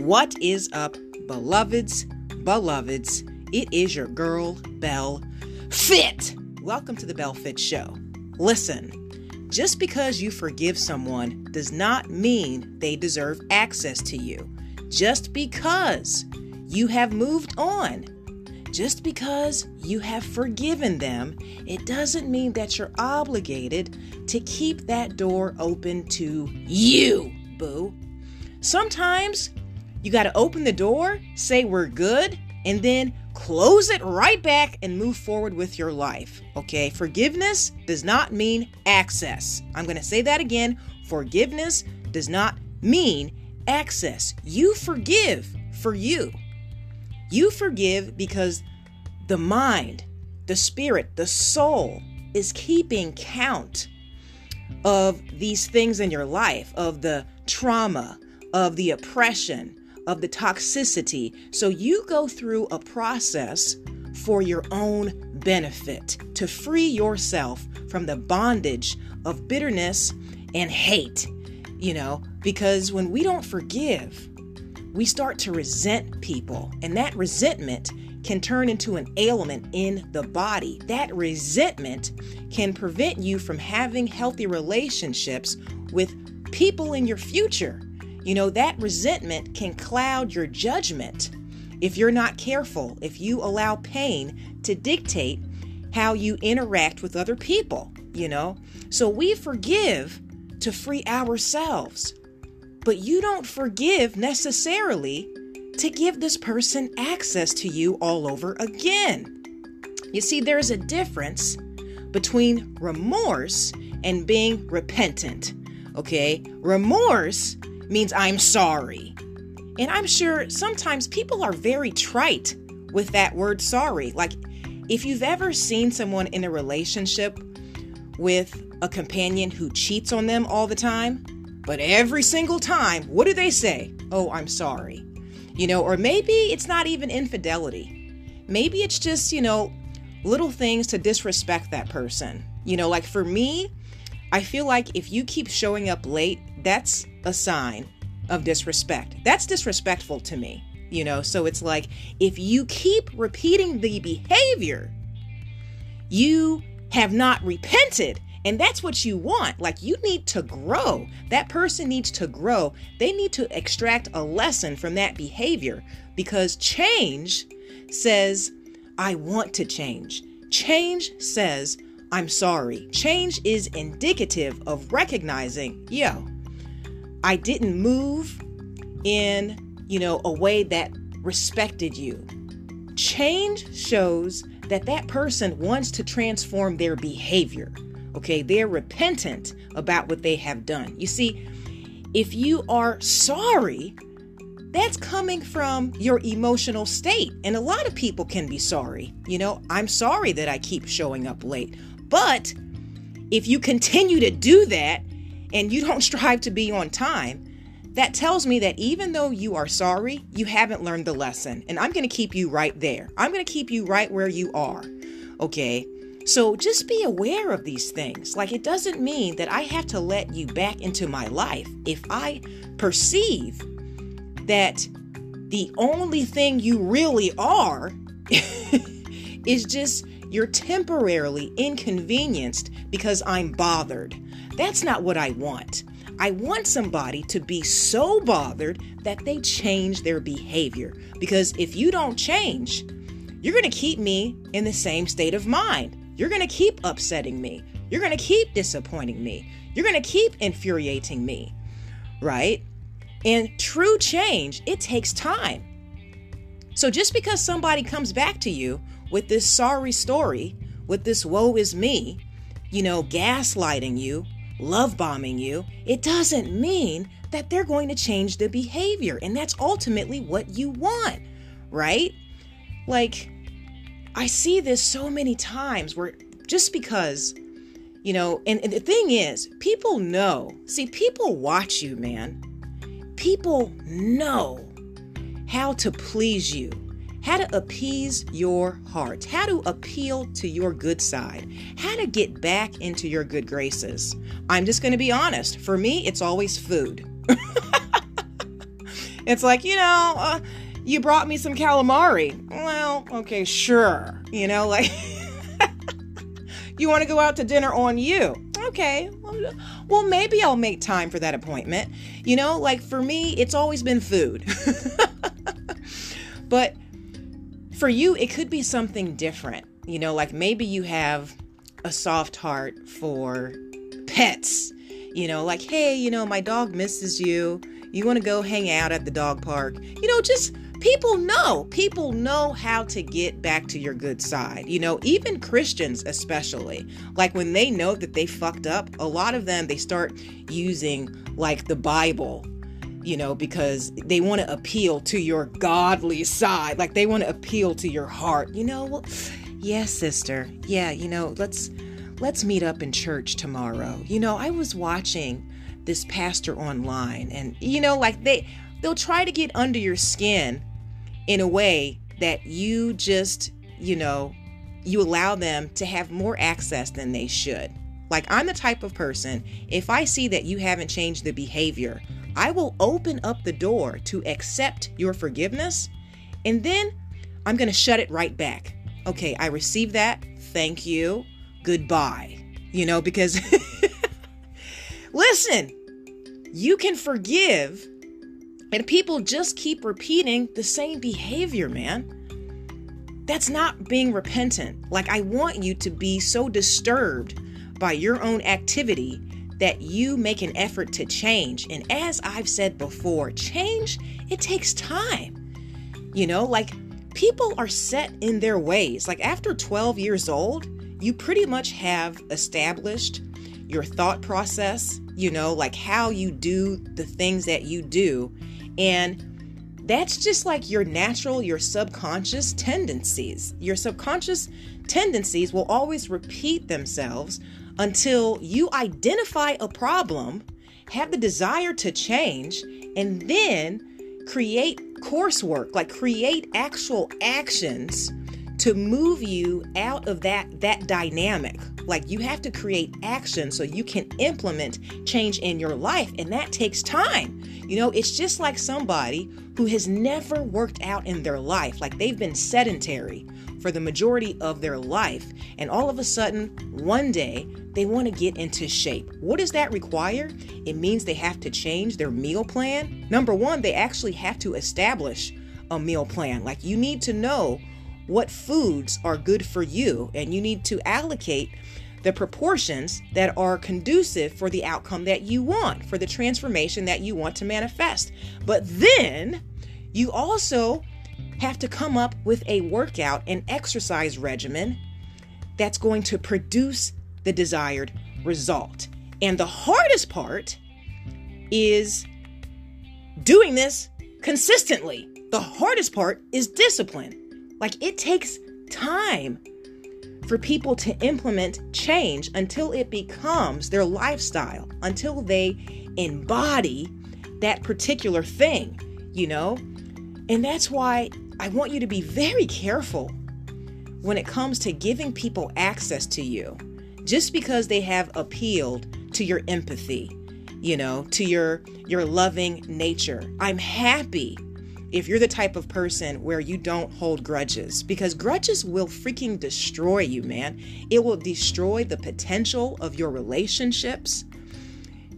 What is up, beloveds, beloveds? It is your girl, Bell Fit. Welcome to the Bell Fit Show. Listen, just because you forgive someone does not mean they deserve access to you. Just because you have moved on, just because you have forgiven them, it doesn't mean that you're obligated to keep that door open to you, boo. Sometimes you got to open the door, say we're good, and then close it right back and move forward with your life. Okay? Forgiveness does not mean access. I'm going to say that again. Forgiveness does not mean access. You forgive for you. You forgive because the mind, the spirit, the soul is keeping count of these things in your life, of the trauma, of the oppression, of the toxicity. So you go through a process for your own benefit to free yourself from the bondage of bitterness and hate. You know, because when we don't forgive, we start to resent people, and that resentment can turn into an ailment in the body. That resentment can prevent you from having healthy relationships with people in your future. You know, that resentment can cloud your judgment if you're not careful, if you allow pain to dictate how you interact with other people, you know. So we forgive to free ourselves, but you don't forgive necessarily to give this person access to you all over again. You see, there's a difference between remorse and being repentant. Okay? Remorse means I'm sorry. And I'm sure sometimes people are very trite with that word sorry. Like, if you've ever seen someone in a relationship with a companion who cheats on them all the time, but every single time, what do they say? Oh, I'm sorry. You know, or maybe it's not even infidelity. Maybe it's just, you know, little things to disrespect that person. You know, like for me, I feel like if you keep showing up late, that's a sign of disrespect. That's disrespectful to me, you know? So it's like if you keep repeating the behavior, you have not repented. And that's what you want. Like, you need to grow. That person needs to grow. They need to extract a lesson from that behavior because change says, I want to change. Change says, I'm sorry. Change is indicative of recognizing, yo, I didn't move in, you know, a way that respected you. Change shows that that person wants to transform their behavior. Okay, they're repentant about what they have done. You see, if you are sorry, that's coming from your emotional state. And a lot of people can be sorry. You know, I'm sorry that I keep showing up late. But if you continue to do that and you don't strive to be on time, that tells me that even though you are sorry, you haven't learned the lesson. And I'm going to keep you right there. I'm going to keep you right where you are. Okay. So just be aware of these things. Like it doesn't mean that I have to let you back into my life if I perceive that the only thing you really are is just you're temporarily inconvenienced because I'm bothered. That's not what I want. I want somebody to be so bothered that they change their behavior. Because if you don't change, you're going to keep me in the same state of mind. You're going to keep upsetting me. You're going to keep disappointing me. You're going to keep infuriating me. Right? And true change, it takes time. So just because somebody comes back to you with this sorry story, with this woe is me, you know, gaslighting you, love bombing you, it doesn't mean that they're going to change the behavior. And that's ultimately what you want, right? Like, I see this so many times where just because, you know, and, and the thing is, people know, see, people watch you, man. People know how to please you how to appease your heart, how to appeal to your good side, how to get back into your good graces. I'm just going to be honest. For me, it's always food. It's like, you know, uh, you brought me some calamari. Well, okay, sure. You know, like, you want to go out to dinner on you. Okay, well, maybe I'll make time for that appointment. You know, like for me, it's always been food. but for you, it could be something different. You know, like maybe you have a soft heart for pets. You know, like, hey, you know, my dog misses you. You want to go hang out at the dog park. You know, just people know. People know how to get back to your good side. You know, even Christians, especially. Like when they know that they fucked up, a lot of them, they start using like the Bible you know, because they want to appeal to your godly side. Like they want to appeal to your heart. You know, well, yes, sister. Yeah, you know, let's let's meet up in church tomorrow. You know, I was watching this pastor online and you know, like they they'll try to get under your skin in a way that you just, you know, you allow them to have more access than they should. Like I'm the type of person, if I see that you haven't changed the behavior, I will open up the door to accept your forgiveness and then I'm going to shut it right back. Okay, I received that. Thank you. Goodbye. You know, because listen, you can forgive and people just keep repeating the same behavior, man. That's not being repentant. Like, I want you to be so disturbed by your own activity that you make an effort to change. And as I've said before, change, it takes time. You know, like people are set in their ways. Like after 12 years old, you pretty much have established your thought process, you know, like how you do the things that you do. And that's just like your natural, your subconscious tendencies. Your subconscious tendencies will always repeat themselves until you identify a problem, have the desire to change, and then create coursework, like create actual actions to move you out of that that dynamic. Like you have to create action so you can implement change in your life and that takes time. You know, it's just like somebody who has never worked out in their life, like they've been sedentary for the majority of their life and all of a sudden one day they want to get into shape. What does that require? It means they have to change their meal plan. Number 1, they actually have to establish a meal plan. Like you need to know what foods are good for you, and you need to allocate the proportions that are conducive for the outcome that you want, for the transformation that you want to manifest. But then you also have to come up with a workout and exercise regimen that's going to produce the desired result. And the hardest part is doing this consistently. The hardest part is discipline. Like it takes time for people to implement change until it becomes their lifestyle, until they embody that particular thing, you know? And that's why I want you to be very careful when it comes to giving people access to you just because they have appealed to your empathy, you know, to your your loving nature. I'm happy if you're the type of person where you don't hold grudges because grudges will freaking destroy you, man. It will destroy the potential of your relationships.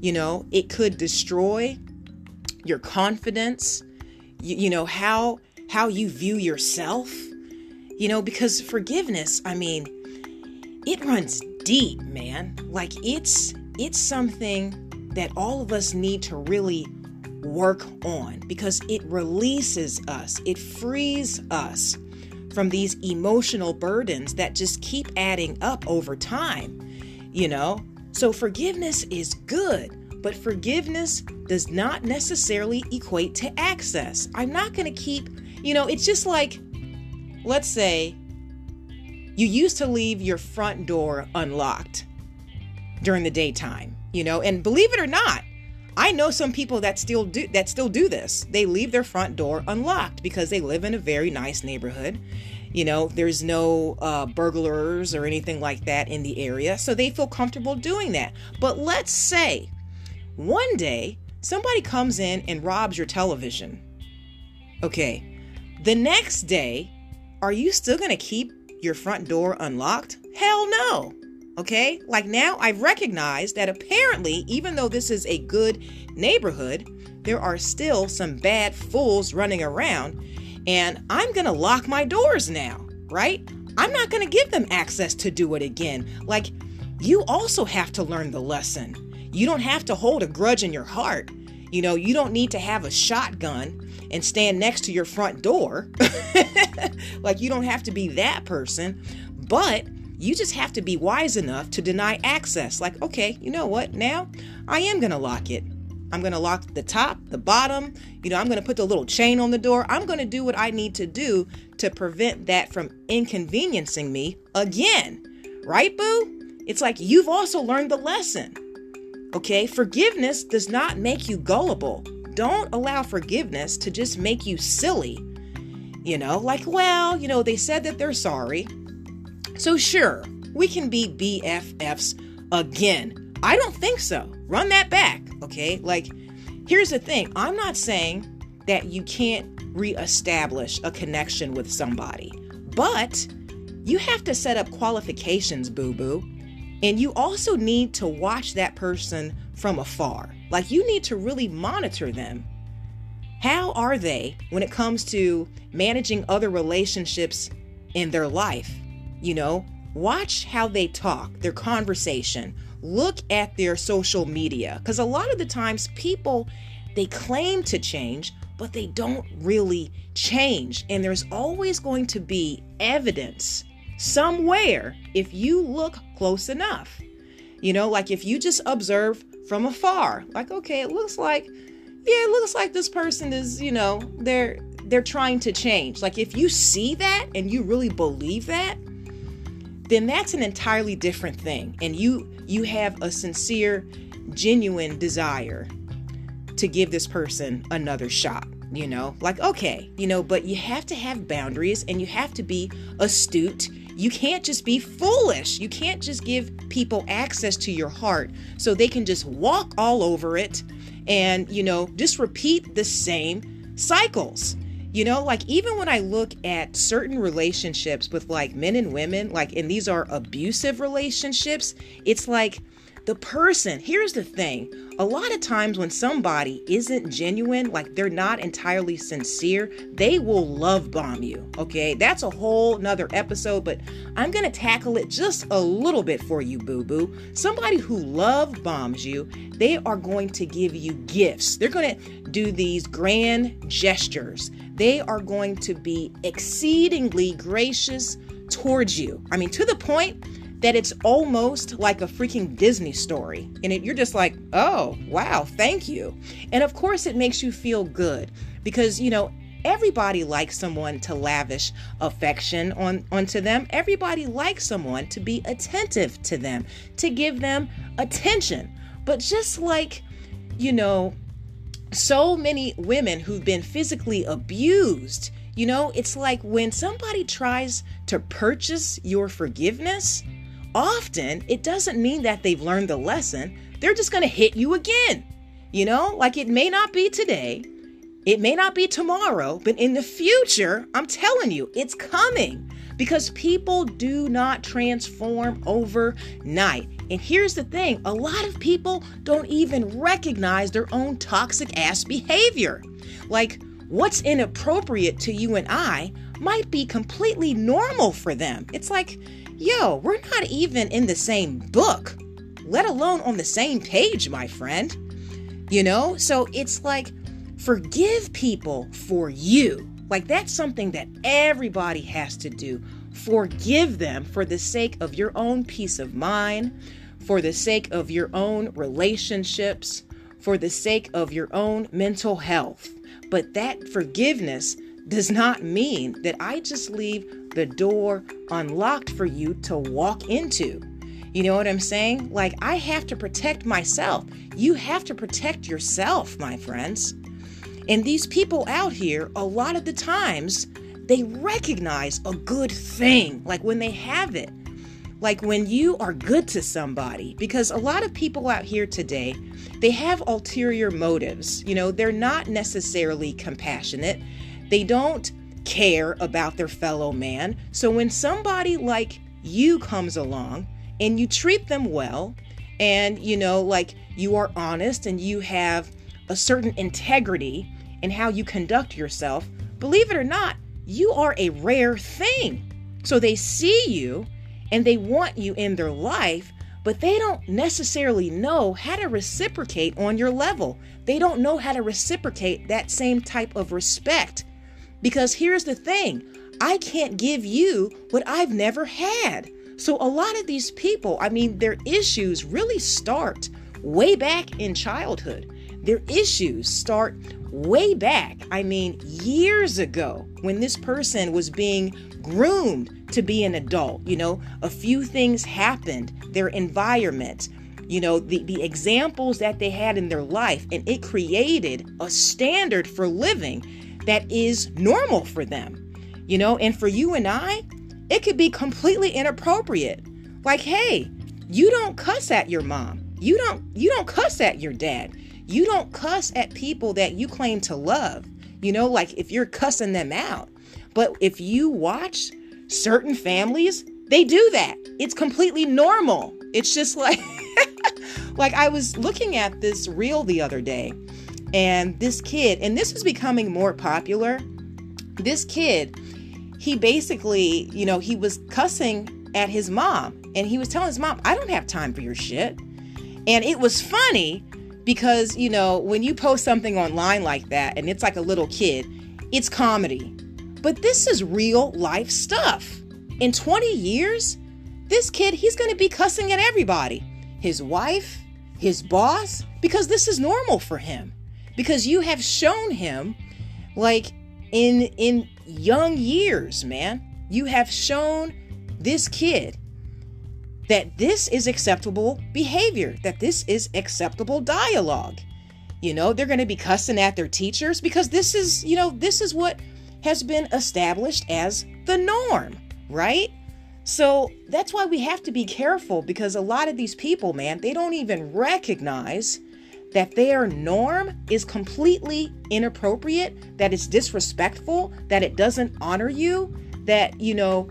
You know, it could destroy your confidence. You, you know, how how you view yourself. You know, because forgiveness, I mean, it runs deep, man. Like it's it's something that all of us need to really work on because it releases us, it frees us from these emotional burdens that just keep adding up over time, you know? So, forgiveness is good, but forgiveness does not necessarily equate to access. I'm not going to keep, you know, it's just like, let's say you used to leave your front door unlocked during the daytime, you know, and believe it or not, I know some people that still do that still do this. They leave their front door unlocked because they live in a very nice neighborhood. You know, there's no uh, burglars or anything like that in the area, so they feel comfortable doing that. But let's say one day somebody comes in and robs your television, Okay. The next day, are you still going to keep your front door unlocked? Hell no. Okay? Like now, I've recognized that apparently, even though this is a good neighborhood, there are still some bad fools running around, and I'm gonna lock my doors now, right? I'm not gonna give them access to do it again. Like, you also have to learn the lesson. You don't have to hold a grudge in your heart. You know, you don't need to have a shotgun and stand next to your front door. like, you don't have to be that person, but you just have to be wise enough to deny access. Like, okay, you know what? Now I am going to lock it. I'm going to lock the top, the bottom. You know, I'm going to put the little chain on the door. I'm going to do what I need to do to prevent that from inconveniencing me again. Right, boo? It's like you've also learned the lesson. Okay, forgiveness does not make you gullible. Don't allow forgiveness to just make you silly. You know, like, well, you know, they said that they're sorry. So, sure, we can be BFFs again. I don't think so. Run that back, okay? Like, here's the thing I'm not saying that you can't reestablish a connection with somebody, but you have to set up qualifications, boo boo. And you also need to watch that person from afar. Like you need to really monitor them. How are they when it comes to managing other relationships in their life? You know, watch how they talk, their conversation. Look at their social media because a lot of the times people they claim to change, but they don't really change. And there's always going to be evidence somewhere if you look close enough. You know, like if you just observe from afar, like, okay, it looks like, yeah, it looks like this person is, you know, they're they're trying to change. Like if you see that and you really believe that, then that's an entirely different thing. And you you have a sincere, genuine desire to give this person another shot you know like okay you know but you have to have boundaries and you have to be astute you can't just be foolish. You can't just give people access to your heart so they can just walk all over it and, you know, just repeat the same cycles. You know, like even when I look at certain relationships with like men and women, like, and these are abusive relationships, it's like, the person, here's the thing a lot of times when somebody isn't genuine, like they're not entirely sincere, they will love bomb you. Okay, that's a whole nother episode, but I'm gonna tackle it just a little bit for you, boo boo. Somebody who love bombs you, they are going to give you gifts. They're gonna do these grand gestures. They are going to be exceedingly gracious towards you. I mean, to the point that it's almost like a freaking Disney story. And it, you're just like, oh, wow, thank you. And of course, it makes you feel good because, you know, everybody likes someone to lavish affection on onto them everybody likes someone to be attentive to them to give them attention but just like you know so many women who've been physically abused you know it's like when somebody tries to purchase your forgiveness often it doesn't mean that they've learned the lesson. They're just going to hit you again. You know, like it may not be today, it may not be tomorrow, but in the future, I'm telling you, it's coming because people do not transform overnight. And here's the thing a lot of people don't even recognize their own toxic ass behavior. Like, what's inappropriate to you and I might be completely normal for them. It's like, yo, we're not even in the same book, let alone on the same page, my friend. You know? So it's like, forgive people for you. Like, that's something that everybody has to do. Forgive them for the sake of your own peace of mind, for the sake of your own relationships, for the sake of your own mental health. But that forgiveness does not mean that I just leave the door unlocked for you to walk into. You know what I'm saying? Like, I have to protect myself. You have to protect yourself, my friends. And these people out here, a lot of the times, they recognize a good thing, like when they have it. Like when you are good to somebody, because a lot of people out here today, they have ulterior motives. You know, they're not necessarily compassionate They don't care about their fellow man. So when somebody like you comes along and you treat them well, and you know, like you are honest and you have a certain integrity in how you conduct yourself, believe it or not, you are a rare thing. So they see you and they want you in their life, but they don't necessarily know how to reciprocate on your level. They don't know how to reciprocate that same type of respect. Because here's the thing I can't give you what I've never had. So a lot of these people, I mean, their issues really start way back in childhood. Their issues start way back, I mean, years ago, when this person was being groomed to be an adult. You know, a few things happened, their environment, you know, the, the examples that they had in their life, and it created a standard for living that is normal for them. You know, and for you and I, it could be completely inappropriate. Like, hey, you don't cuss at your mom. You don't you don't cuss at your dad. You don't cuss at people that you claim to love. You know, like if you're cussing them out. But if you watch certain families, they do that. It's completely normal. It's just like like I was looking at this reel the other day and this kid, and this was becoming more popular. This kid, he basically, you know, he was cussing at his mom and he was telling his mom, I don't have time for your shit. And it was funny because, you know, when you post something online like that and it's like a little kid, it's comedy. But this is real life stuff. In 20 years, this kid, he's going to be cussing at everybody his wife, his boss, because this is normal for him. Because you have shown him, like in in young years, man, you have shown this kid that this is acceptable behavior, that this is acceptable dialogue. You know, they're going to be cussing at their teachers because this is, you know, this is what has been established as the norm, right? So that's why we have to be careful because a lot of these people, man, they don't even recognize that their norm is completely inappropriate, that it's disrespectful, that it doesn't honor you, that, you know,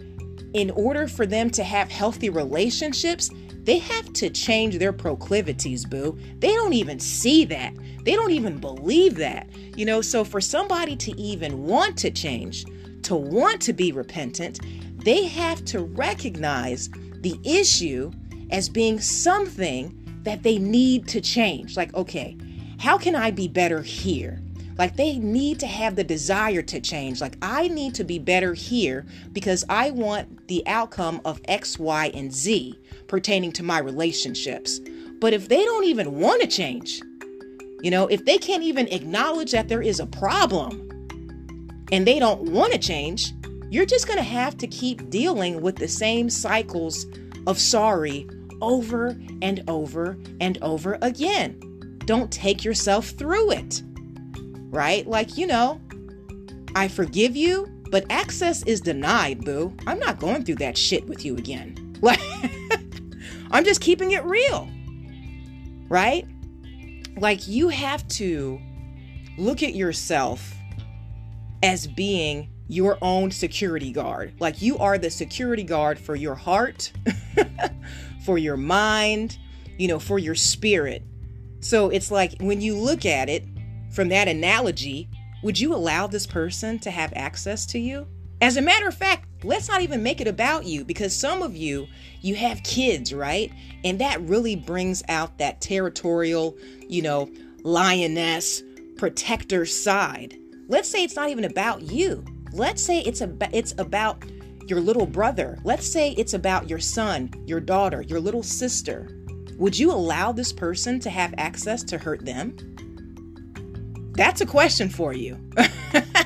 in order for them to have healthy relationships, they have to change their proclivities, boo. They don't even see that. They don't even believe that. You know, so for somebody to even want to change, to want to be repentant, they have to recognize the issue as being something that they need to change. Like, okay, how can I be better here? Like they need to have the desire to change. Like I need to be better here because I want the outcome of X, Y, and Z pertaining to my relationships. But if they don't even want to change, you know, if they can't even acknowledge that there is a problem and they don't want to change, you're just going to have to keep dealing with the same cycles of sorry over and over and over again. Don't take yourself through it right? Like, you know, I forgive you, but access is denied, boo. I'm not going through that shit with you again. Like, I'm just keeping it real, right? Like, you have to look at yourself as being your own security guard. Like, you are the security guard for your heart, for your mind, you know, for your spirit. So it's like when you look at it, from that analogy, would you allow this person to have access to you? As a matter of fact, let's not even make it about you because some of you, you have kids, right? And that really brings out that territorial, you know, lioness, protector side. Let's say it's not even about you. Let's say it's about it's about your little brother. Let's say it's about your son, your daughter, your little sister. Would you allow this person to have access to hurt them? That's a question for you.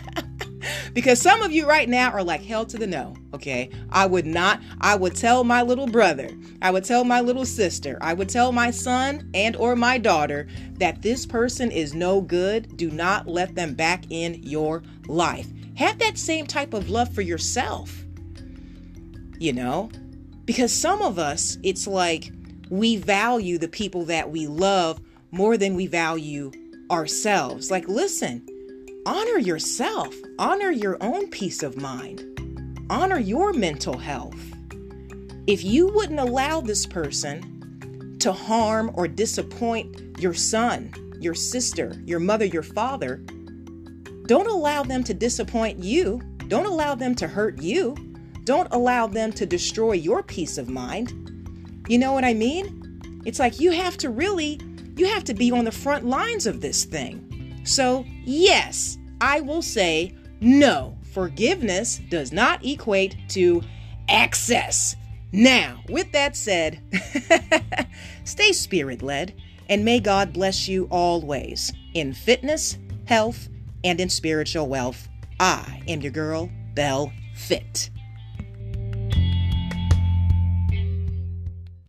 because some of you right now are like hell to the no, okay? I would not I would tell my little brother, I would tell my little sister, I would tell my son and or my daughter that this person is no good. Do not let them back in your life. Have that same type of love for yourself. You know? Because some of us, it's like we value the people that we love more than we value ourselves. Like, listen, honor yourself, honor your own peace of mind, honor your mental health. If you wouldn't allow this person to harm or disappoint your son, your sister, your mother, your father, don't allow them to disappoint you. Don't allow them to hurt you. Don't allow them to destroy your peace of mind. You know what I mean? It's like you have to really, you have to be on the front lines of this thing. So, yes, I will say no. Forgiveness does not equate to access. Now, with that said, stay spirit led and may God bless you always in fitness, health, and in spiritual wealth. I am your girl, Bell Fit.